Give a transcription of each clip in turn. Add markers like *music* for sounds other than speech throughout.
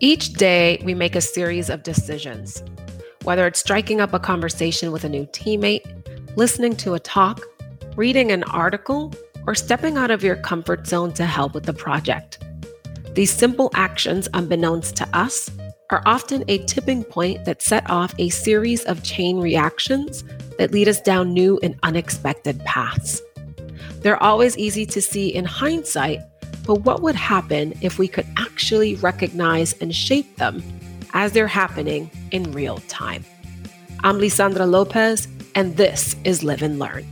Each day, we make a series of decisions. Whether it's striking up a conversation with a new teammate, listening to a talk, reading an article, or stepping out of your comfort zone to help with the project. These simple actions, unbeknownst to us, are often a tipping point that set off a series of chain reactions that lead us down new and unexpected paths. They're always easy to see in hindsight, but what would happen if we could actually recognize and shape them as they're happening in real time? I'm Lisandra Lopez, and this is Live and Learn.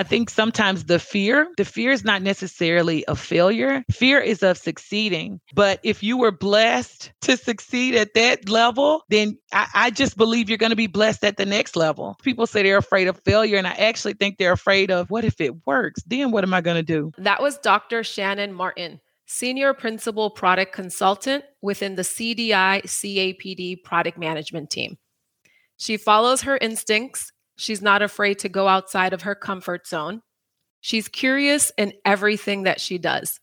I think sometimes the fear, the fear is not necessarily of failure. Fear is of succeeding. But if you were blessed to succeed at that level, then I, I just believe you're going to be blessed at the next level. People say they're afraid of failure, and I actually think they're afraid of what if it works? Then what am I going to do? That was Dr. Shannon Martin. Senior Principal Product Consultant within the CDI CAPD product management team. She follows her instincts She's not afraid to go outside of her comfort zone. She's curious in everything that she does.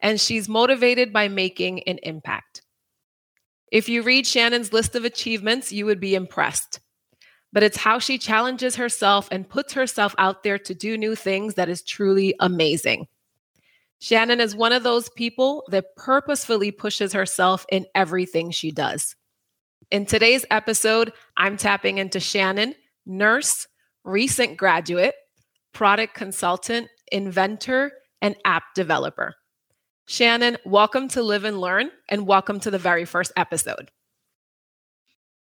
And she's motivated by making an impact. If you read Shannon's list of achievements, you would be impressed. But it's how she challenges herself and puts herself out there to do new things that is truly amazing. Shannon is one of those people that purposefully pushes herself in everything she does. In today's episode, I'm tapping into Shannon nurse, recent graduate, product consultant, inventor, and app developer. Shannon, welcome to Live and Learn, and welcome to the very first episode.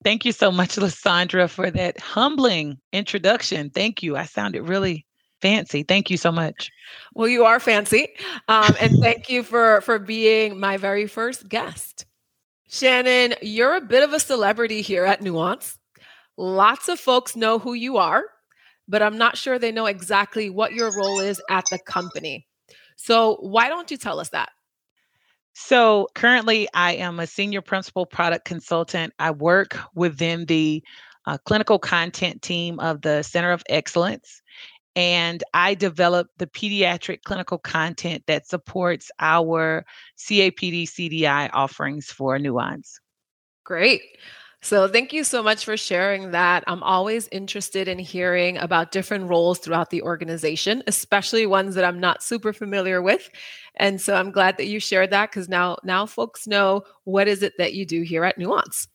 Thank you so much, Lysandra, for that humbling introduction. Thank you. I sounded really fancy. Thank you so much. Well, you are fancy, um, and thank you for for being my very first guest. Shannon, you're a bit of a celebrity here at Nuance. Lots of folks know who you are, but I'm not sure they know exactly what your role is at the company. So, why don't you tell us that? So, currently, I am a senior principal product consultant. I work within the uh, clinical content team of the Center of Excellence, and I develop the pediatric clinical content that supports our CAPD CDI offerings for Nuance. Great. So, thank you so much for sharing that. I'm always interested in hearing about different roles throughout the organization, especially ones that I'm not super familiar with. And so I'm glad that you shared that because now now folks know what is it that you do here at Nuance.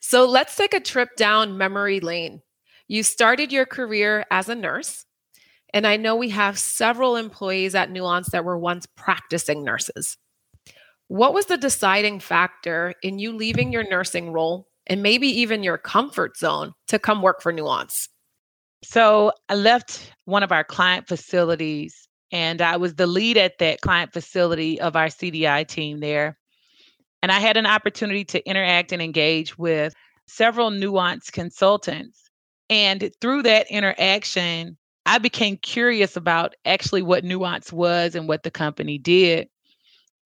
So, let's take a trip down memory lane. You started your career as a nurse, and I know we have several employees at Nuance that were once practicing nurses. What was the deciding factor in you leaving your nursing role and maybe even your comfort zone to come work for Nuance? So I left one of our client facilities and I was the lead at that client facility of our CDI team there. And I had an opportunity to interact and engage with several Nuance consultants. And through that interaction, I became curious about actually what Nuance was and what the company did.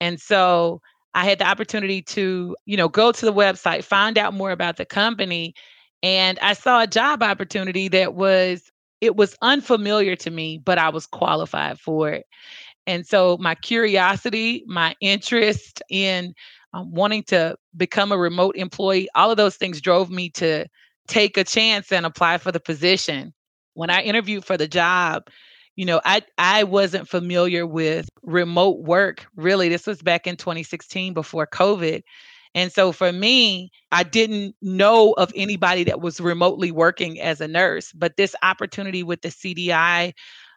And so I had the opportunity to, you know, go to the website, find out more about the company, and I saw a job opportunity that was it was unfamiliar to me, but I was qualified for it. And so my curiosity, my interest in um, wanting to become a remote employee, all of those things drove me to take a chance and apply for the position. When I interviewed for the job, you know, I I wasn't familiar with remote work. Really, this was back in 2016 before COVID. And so for me, I didn't know of anybody that was remotely working as a nurse, but this opportunity with the CDI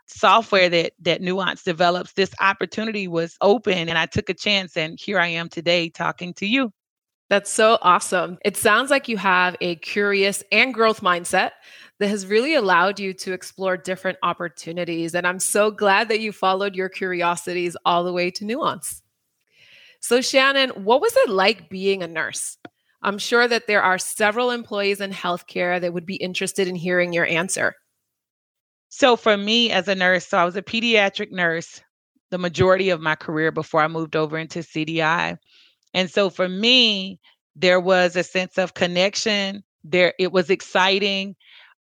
software that that Nuance develops, this opportunity was open and I took a chance and here I am today talking to you. That's so awesome. It sounds like you have a curious and growth mindset that has really allowed you to explore different opportunities. And I'm so glad that you followed your curiosities all the way to nuance. So, Shannon, what was it like being a nurse? I'm sure that there are several employees in healthcare that would be interested in hearing your answer. So, for me as a nurse, so I was a pediatric nurse the majority of my career before I moved over into CDI. And so, for me, there was a sense of connection. There, it was exciting.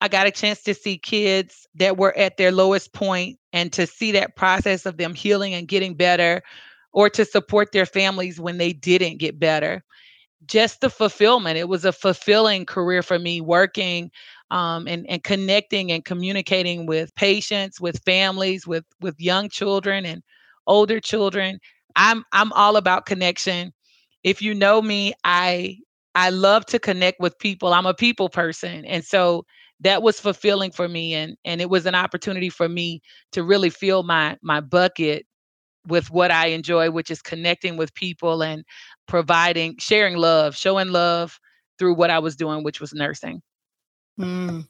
I got a chance to see kids that were at their lowest point and to see that process of them healing and getting better or to support their families when they didn't get better. Just the fulfillment. It was a fulfilling career for me working um, and, and connecting and communicating with patients, with families, with with young children and older children. I'm I'm all about connection. If you know me, I I love to connect with people. I'm a people person. And so that was fulfilling for me and and it was an opportunity for me to really fill my my bucket with what I enjoy, which is connecting with people and providing, sharing love, showing love through what I was doing, which was nursing. Mm.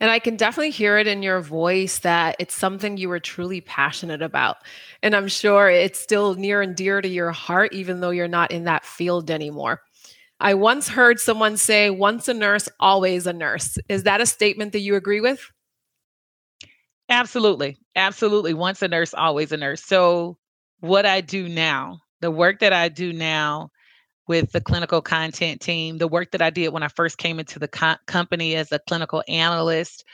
And I can definitely hear it in your voice that it's something you were truly passionate about. And I'm sure it's still near and dear to your heart, even though you're not in that field anymore. I once heard someone say, once a nurse, always a nurse. Is that a statement that you agree with? Absolutely. Absolutely. Once a nurse, always a nurse. So, what I do now, the work that I do now with the clinical content team, the work that I did when I first came into the co- company as a clinical analyst,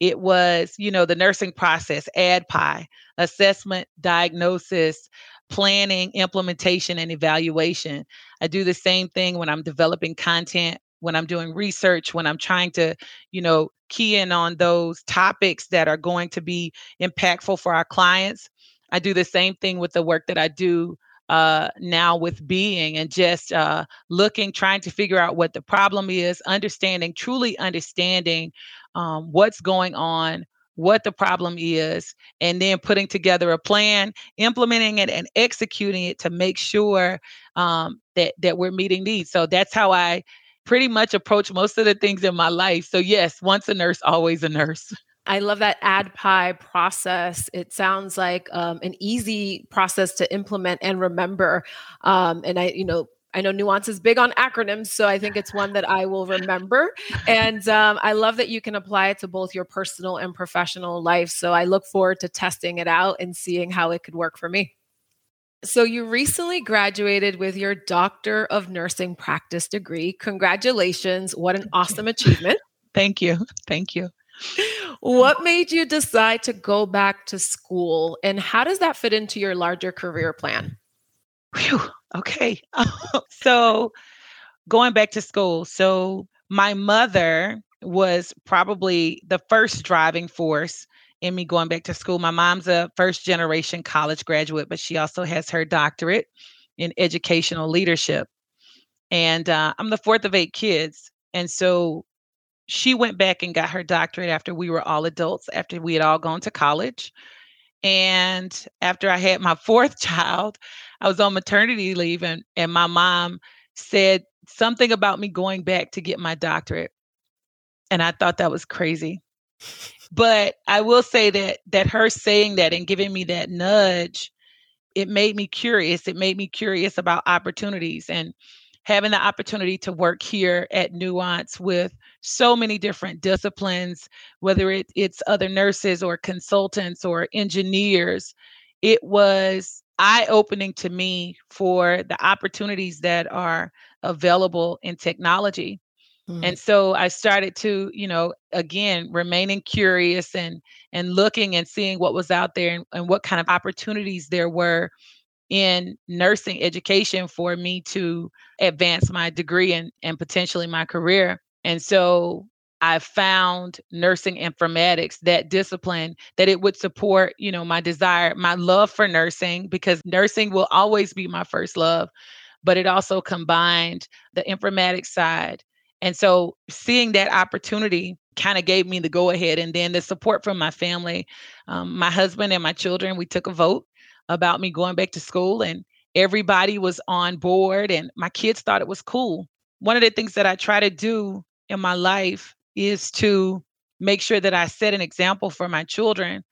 it was, you know, the nursing process, ADPIE, assessment, diagnosis, planning, implementation, and evaluation. I do the same thing when I'm developing content when I'm doing research, when I'm trying to, you know, key in on those topics that are going to be impactful for our clients. I do the same thing with the work that I do uh, now with being and just uh, looking, trying to figure out what the problem is, understanding, truly understanding um, what's going on, what the problem is, and then putting together a plan, implementing it, and executing it to make sure um, that that we're meeting needs. So that's how I pretty much approach most of the things in my life. So, yes, once a nurse, always a nurse. I love that ad ADPIE process. It sounds like um, an easy process to implement and remember. Um, and I, you know, I know nuance is big on acronyms, so I think it's one that I will remember. And um, I love that you can apply it to both your personal and professional life. So I look forward to testing it out and seeing how it could work for me. So, you recently graduated with your Doctor of Nursing Practice degree. Congratulations. What an awesome achievement. Thank you. Thank you. What made you decide to go back to school and how does that fit into your larger career plan? Whew. Okay. *laughs* so, going back to school. So, my mother was probably the first driving force in me going back to school. My mom's a first generation college graduate, but she also has her doctorate in educational leadership. And uh, I'm the fourth of eight kids. And so she went back and got her doctorate after we were all adults, after we had all gone to college. And after I had my *laughs* fourth child, I was on maternity leave, and, and my mom said something about me going back to get my doctorate. And I thought that was crazy. But I will say that that her saying that and giving me that nudge, it made me curious. It made me curious about opportunities and having the opportunity to work here at Nuance with so many different disciplines, whether it, it's other nurses or consultants or engineers. It was eye opening to me for the opportunities that are available in technology. Mm-hmm. And so I started to, you know, again, remaining curious and and looking and seeing what was out there and, and what kind of opportunities there were in nursing education for me to advance my degree and, and potentially my career. And so I found nursing informatics, that discipline, that it would support, you know, my desire, my love for nursing, because nursing will always be my first love. But it also combined the informatics side and so seeing that opportunity kind of gave me the go ahead. And then the support from my family, um, my husband and my children, we took a vote about me going back to school, and everybody was on board, and my kids thought it was cool. One of the things that I try to do in my life is to make sure that I set an example for my children.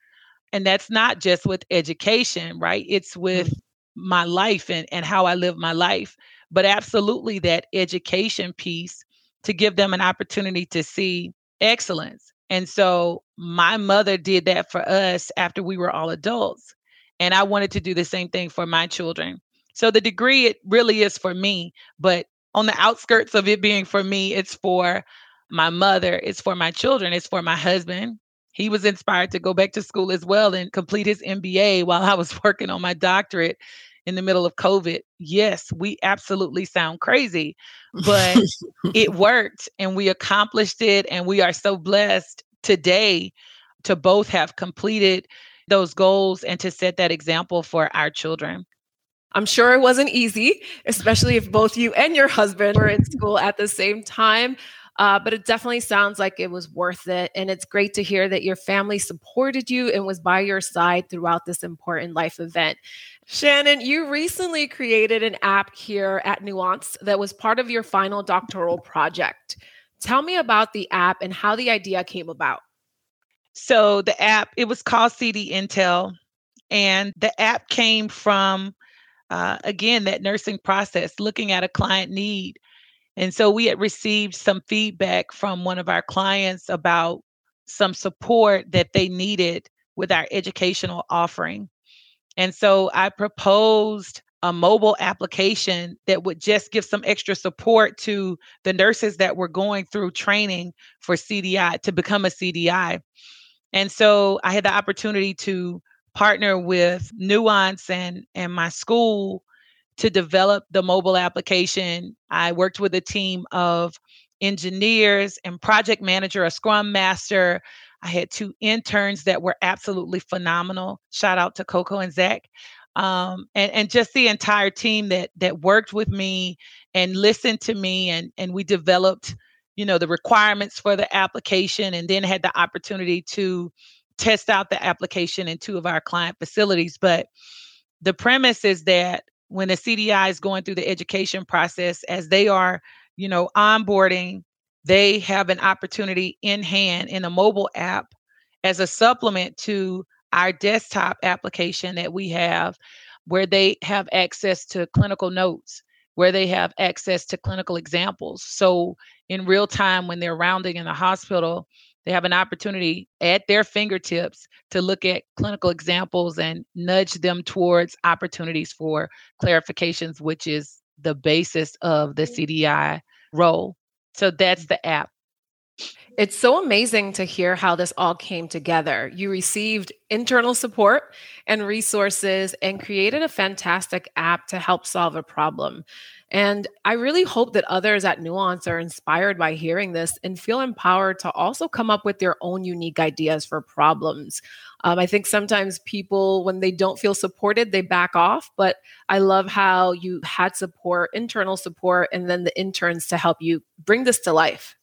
And that's not just with education, right? It's with mm-hmm. my life and, and how I live my life. But absolutely that education piece to give them an opportunity to see excellence. And so my mother did that for us after we were all adults. And I wanted to do the same thing for my children. So the degree, it really is for me, but on the outskirts of it being for me, it's for my mother, it's for my children, it's for my husband. He was inspired to go back to school as well and complete his MBA while I was *laughs* working on my doctorate. in the middle of COVID. Yes, we absolutely sound crazy, but *laughs* it worked and we accomplished it. And we are so blessed today to both have completed those goals and to set that example for our children. I'm sure it wasn't easy, especially if both you and your husband were in school at the same time. Uh, but it definitely sounds like it was worth it. And it's great to hear that your family supported you and was by your side throughout this important life event. Shannon, you recently created an app here at Nuance that was part of your final doctoral project. Tell me about the app and how the idea came about. So, the app, it was called CD Intel, and the app came from, uh, again, that nursing process, looking at a client need and so we had received some feedback from one of our clients about some support that they needed with our educational offering. And so I proposed a mobile application that would just give some extra support to the nurses that were going through training for CDI to become a CDI. And so I had the opportunity to partner with Nuance and and my school to develop the mobile application. I worked with a team of engineers and project manager, a scrum master. I had two interns that were absolutely phenomenal. Shout out to Coco and Zach. Um, and, and just the entire team that that worked with me and listened to me and and we developed you know the requirements for the application and then had the opportunity to test out the application in two of our client facilities but the premise is that when a CDI is going through the education process, as they are, you know, onboarding, they have an opportunity in hand in a mobile app as a supplement to our desktop application that we have, where they have access to clinical notes, where they have access to clinical examples. So, in real time, when they're rounding in the hospital, they have an opportunity at their fingertips to look at clinical examples and nudge them towards opportunities for clarifications, which is the basis of the mm-hmm. CDI role. So that's the app. It's so amazing to hear how this all came together. You received internal support and resources and created a fantastic app to help solve a problem. And I really hope that others at Nuance are inspired by hearing this and feel empowered to also come up with their own unique ideas for problems. Um, I think sometimes people, when they don't feel supported, they back off. But I love how you had support, internal support, and then the interns to help you bring this to life.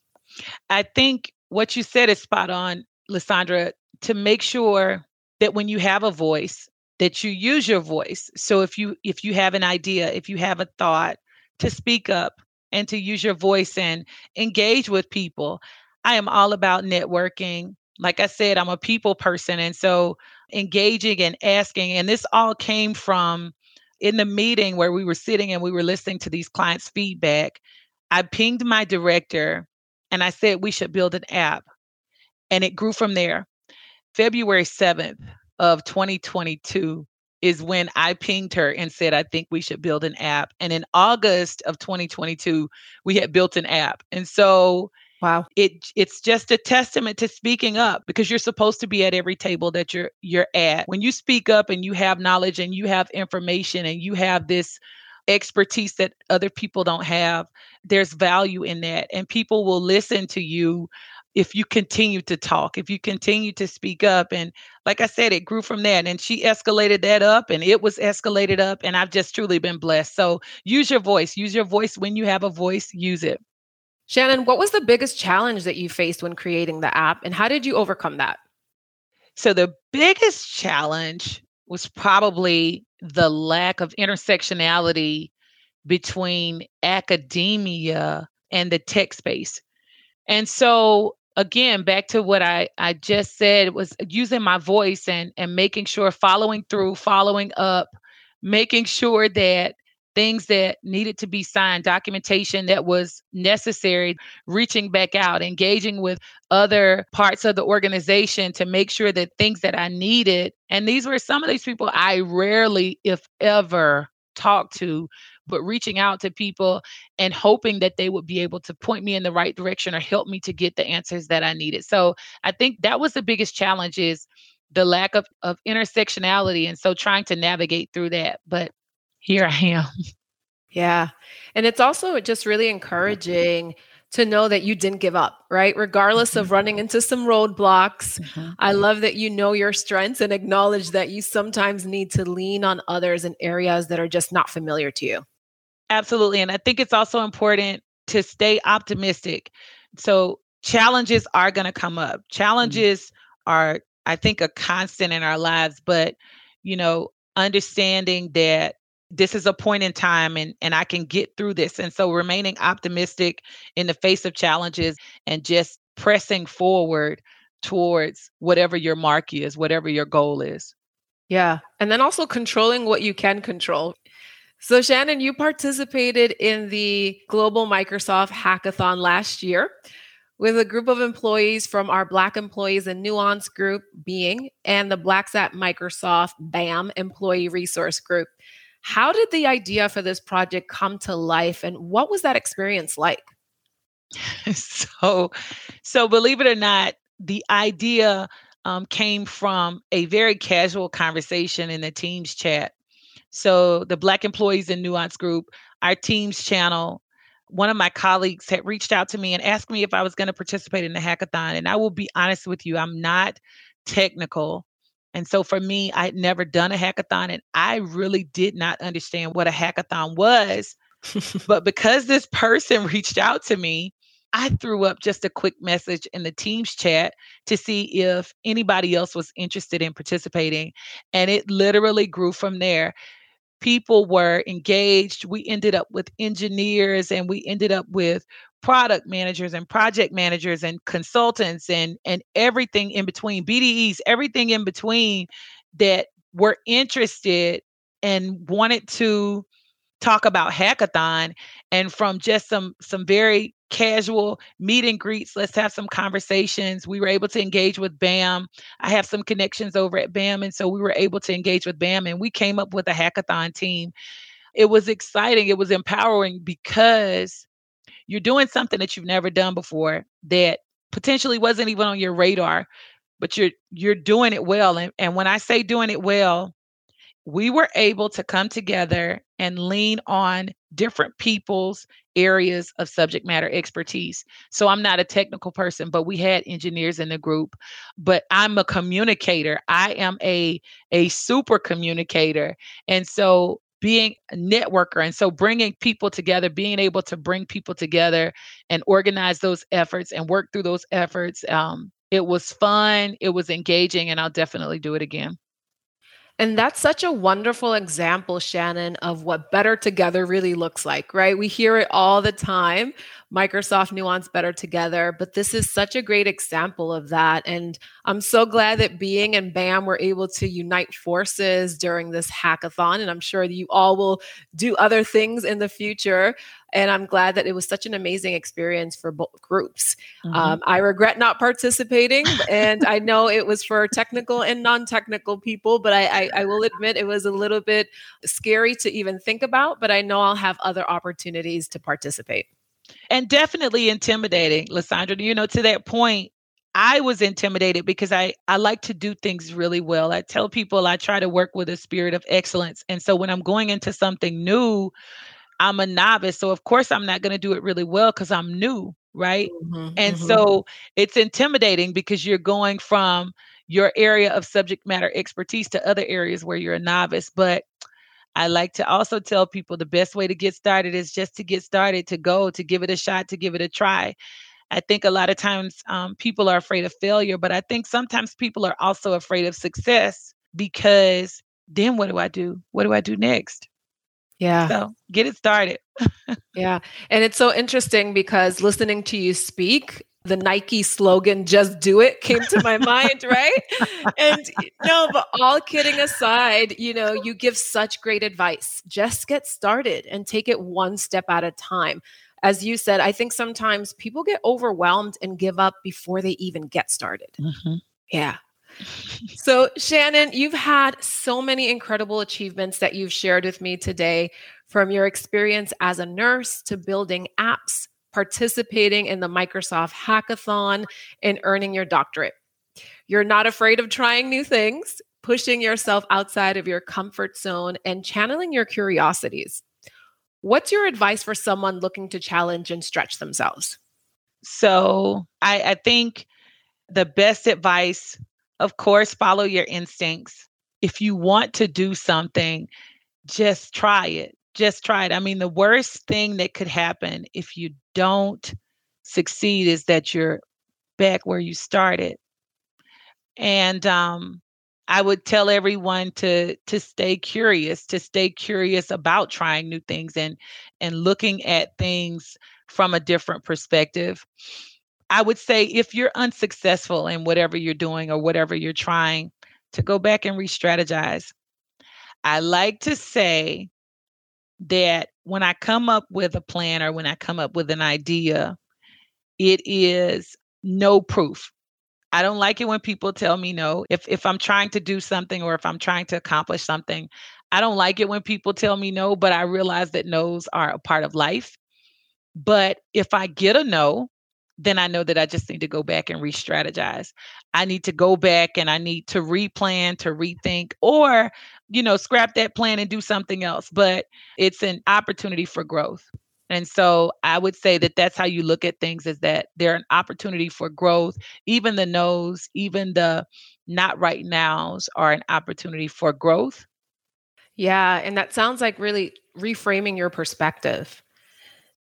I think what you said is spot on, Lysandra, to make sure that when you have a voice, that you use your voice. So if you if you have an idea, if you have a thought, to speak up and to use your voice and engage with people. I am all about networking. Like I said, I'm a people person. And so engaging and asking, and this all came from in the meeting where we were sitting and we were listening to these clients' feedback. I pinged my director and I said we should build an app. And it grew from there. February 7th of 2022, is when I pinged her and said, I think we should build an app. And in August of 2022, we had built an app. And so wow, it it's just a testament to speaking up because you're supposed to be at every table that you're you're at. When you speak up and you have knowledge and you have information and you have this expertise that other people don't have, there's value in that. And people will listen to you if you continue to talk, if you continue to speak up. And like I said, it grew from that. And she escalated that up and it was escalated up. And I've just truly been blessed. So use your voice. Use your voice when you have a voice, use it. Shannon, what was the biggest challenge that you faced when creating the app and how did you overcome that? So the biggest challenge was probably the lack of intersectionality between academia and the tech space. And so again back to what i i just said was using my voice and and making sure following through following up making sure that things that needed to be signed documentation that was necessary reaching back out engaging with other parts of the organization to make sure that things that i needed and these were some of these people i rarely if ever talked to but reaching out to people and hoping that they would be able to point me in the right direction or help me to get the answers that I needed. So I think that was the biggest challenge is the lack of, of intersectionality. And so trying to navigate through that. But here I am. Yeah. And it's also just really encouraging to know that you didn't give up, right? Regardless of mm-hmm. running into some roadblocks. Mm-hmm. I love that you know your strengths and acknowledge that you sometimes need to lean on others in areas that are just not familiar to you. Absolutely. And I think it's also important to stay optimistic. So, challenges are going to come up. Mm-hmm. Challenges mm-hmm. are, I think, a constant in our lives, but, you know, understanding that this is a point in time and and I can get through this. And so remaining optimistic in the face of challenges and just pressing forward towards whatever your mark is, whatever your goal is. Yeah. And then also controlling what you can control. So, Shannon, you participated in the Global Microsoft Hackathon last year with a group of employees from our Black Employees and Nuance group, Being, and the Blacks at Microsoft BAM Employee Resource Group. How did the idea for this project come to life, and what was that experience like? *laughs* so, so believe it or not, the idea um, came from a very casual conversation in the Teams chat so the Black Employees in Nuance Group, our Teams channel, one of my colleagues had reached out to me and asked me if I was going to participate in the hackathon. And I will be honest with you, I'm not technical. And so for me, I'd never done a hackathon and I really did not understand what a hackathon was. *laughs* but because this person *laughs* reached out to me, I threw up just a quick message in the Teams chat to see if anybody else was interested in participating. And it literally grew from there people were engaged. We ended up with engineers and we ended up with product managers and project managers and consultants and and everything in between BDEs, everything in between that were interested and wanted to talk about hackathon and from just some some very casual meet and greets. Let's have some conversations. We were able to engage with BAM. I have some connections over at BAM. And so we were able to engage with BAM and we came up with a hackathon team. It was exciting. It was empowering because you're doing something that you've never done before that potentially wasn't even on your radar, but you're you're doing it well. And, and when I say doing it well, we were able to come together and lean on different people's areas of subject matter expertise. So I'm not a technical person, but we had engineers in the group, but I'm a communicator. I am a a super communicator. And so being a networker and so bringing people together being able to bring people together and organize those efforts and work through those efforts um, it was fun it was engaging and i'll definitely do it again and that's such a wonderful example, Shannon, of what better together really looks like, right? We hear it all the time Microsoft Nuance Better Together, but this is such a great example of that. And I'm so glad that Being and BAM were able to unite forces during this hackathon. And I'm sure you all will do other things in the future. And I'm glad that it was such an amazing experience for both groups. Mm-hmm. Um, I regret not participating, and I know it was for technical and non technical people, but I, I, I will admit it was a little bit scary to even think about, but I know I'll have other opportunities to participate. And definitely intimidating, Lysandra. You know, to that point, I was intimidated because I I like to do things really well. I tell people I try to work with a spirit of excellence. And so when I'm going into something new, I'm a novice. So of course I'm not going to do it really well cuz I'm new, right? Mm-hmm, and mm-hmm. so it's intimidating because you're going from your area of subject matter expertise to other areas where you're a novice, but I like to also tell people the best way to get started is just to get started, to go, to give it a shot, to give it a try. I think a lot of times um, people are afraid of failure, but I think sometimes people are also afraid of success because then what do I do? What do I do next? Yeah. So get it started. *laughs* yeah. And it's so interesting because listening to you speak, the Nike slogan, just do it, came to my mind, right? And no, but all kidding aside, you know, you give such great advice. Just get started and take it one step at a time. As you said, I think sometimes people get overwhelmed and give up before they even get started. Mm-hmm. Yeah. So, Shannon, you've had so many incredible achievements that you've shared with me today from your experience as a nurse to building apps participating in the Microsoft Hackathon, and earning your doctorate. You're not afraid of trying new things, pushing yourself outside of your comfort zone and channeling your curiosities. What's your advice for someone looking to challenge and stretch themselves? So, I, I think the best advice, of course, follow your instincts. If you want to do something, just try it. Just try it. I mean, the worst thing that could happen if you don't succeed is that you're back where you started. And um, I would tell everyone to to stay curious, to stay curious about trying new things and and looking at things from a different perspective. I would say if you're unsuccessful in whatever you're doing or whatever you're trying, to go back and re-strategize. I like to say that when I come up with a plan or when I come up with an idea, it is no proof. I don't like it when people tell me no. If if I'm trying to do something or if I'm trying to accomplish something, I don't like it when people tell me no, but I realize that no's are a part of life. But if I get a no, then I know that I just need to go back and re-strategize. I need to go back and I need to replan, to rethink, or you know, scrap that plan and do something else. But it's an opportunity for growth. And so I would say that that's how you look at things is that they're an opportunity for growth. Even the no's, even the not right nows are an opportunity for growth. Yeah. And that sounds like really reframing your perspective.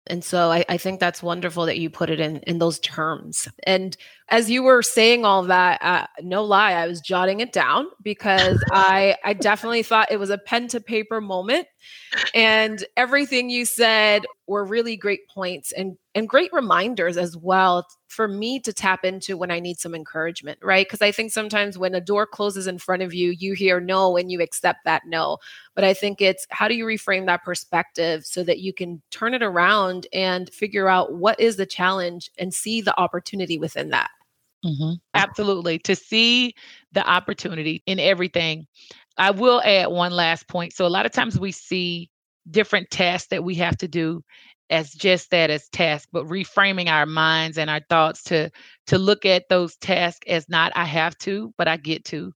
And so I, I, think that's wonderful that you put it in in those terms. And as you were saying all that, uh, no lie, I was jotting it down because *laughs* I I definitely thought it was a pen to paper moment. And everything you said were really great points and and great reminders as well for me to tap into when I need some encouragement, right? Because I think sometimes when a door closes in front of you, you hear no and you accept that no. But I think it's how do you reframe that perspective so that you can turn it around and figure out what is the challenge and see the opportunity within that. Mm-hmm. Absolutely. To see the opportunity in everything. I will add one last point. So, a lot of times we see different tasks that we have to do as just that as tasks but reframing our minds and our thoughts to to look at those tasks as not i have to but i get to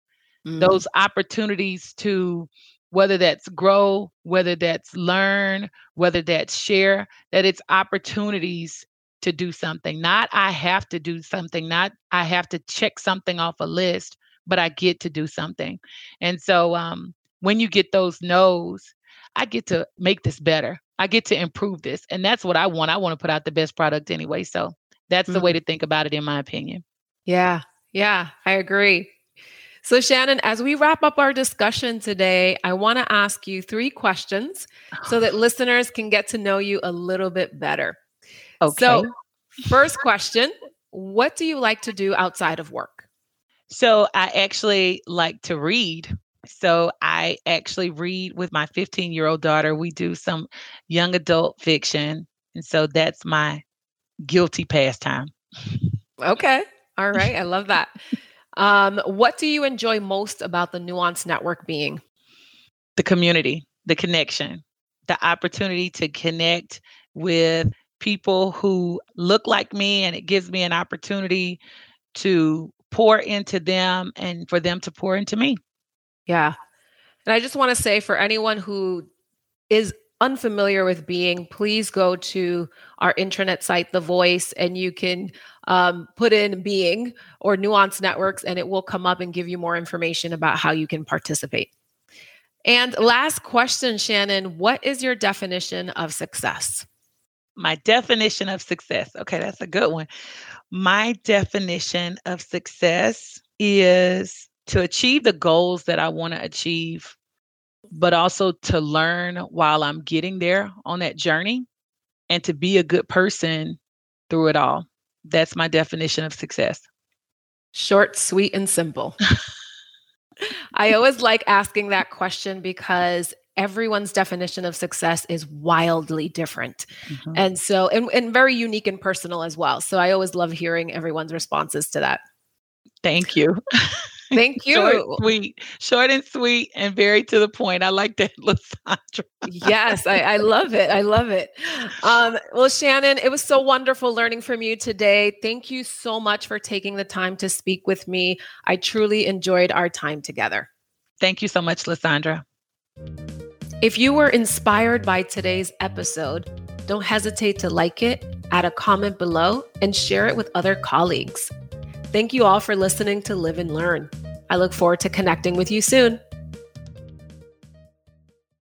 mm. those opportunities to whether that's grow whether that's learn whether that's share that it's opportunities to do something not i have to do something not i have to check something off a list but i get to do something and so um when you get those no's I get to make this better. I get to improve this. And that's what I want. I want to put out the best product anyway. So that's mm-hmm. the way mm-hmm. to think about it, in my opinion. Yeah. Yeah. I agree. So, Shannon, as we wrap up our discussion today, I want to ask you three questions so *sighs* that listeners can get to know you a little bit better. Okay. So, first question What do you like to do outside of work? So, I actually like to read. So I actually read with my 15 year old daughter. We do some young adult fiction. And so that's my guilty pastime. Okay. All right. I love that. *laughs* Um, what do you enjoy most about the Nuance Network being? The community, the connection, the opportunity to connect with people who look like me, and it gives me an opportunity to pour into them and for them to pour into me. Yeah. And I just want to say for anyone who is unfamiliar with being, please go to our intranet site, The Voice, and you can um, put in being or nuance networks, and it will come up and give you more information about how you can participate. And last question, Shannon What is your definition of success? My definition of success. Okay, that's a good one. My definition of success is to achieve the goals that I want to achieve, but also to learn while I'm getting there on that journey and to be a good person through it all. That's my definition of success. Short, sweet, and simple. *laughs* I always like asking that question because everyone's definition of success is wildly different. Mm-hmm. And so, and, and very unique and personal as well. So I always love hearing everyone's responses to that. Thank you. *laughs* Thank *laughs* you. Short, sweet, short and sweet, and very to the point. I like that, *laughs* Lysandra. yes, I, I, love it. I love it. Um, well, Shannon, it was so wonderful learning from you today. Thank you so much for taking the time to speak with me. I truly enjoyed our time together. Thank you so much, Lysandra. If you were inspired by today's episode, don't hesitate to like it, add a comment below, and share it with other colleagues. Thank you all for listening to Live and Learn. I look forward to connecting with you soon.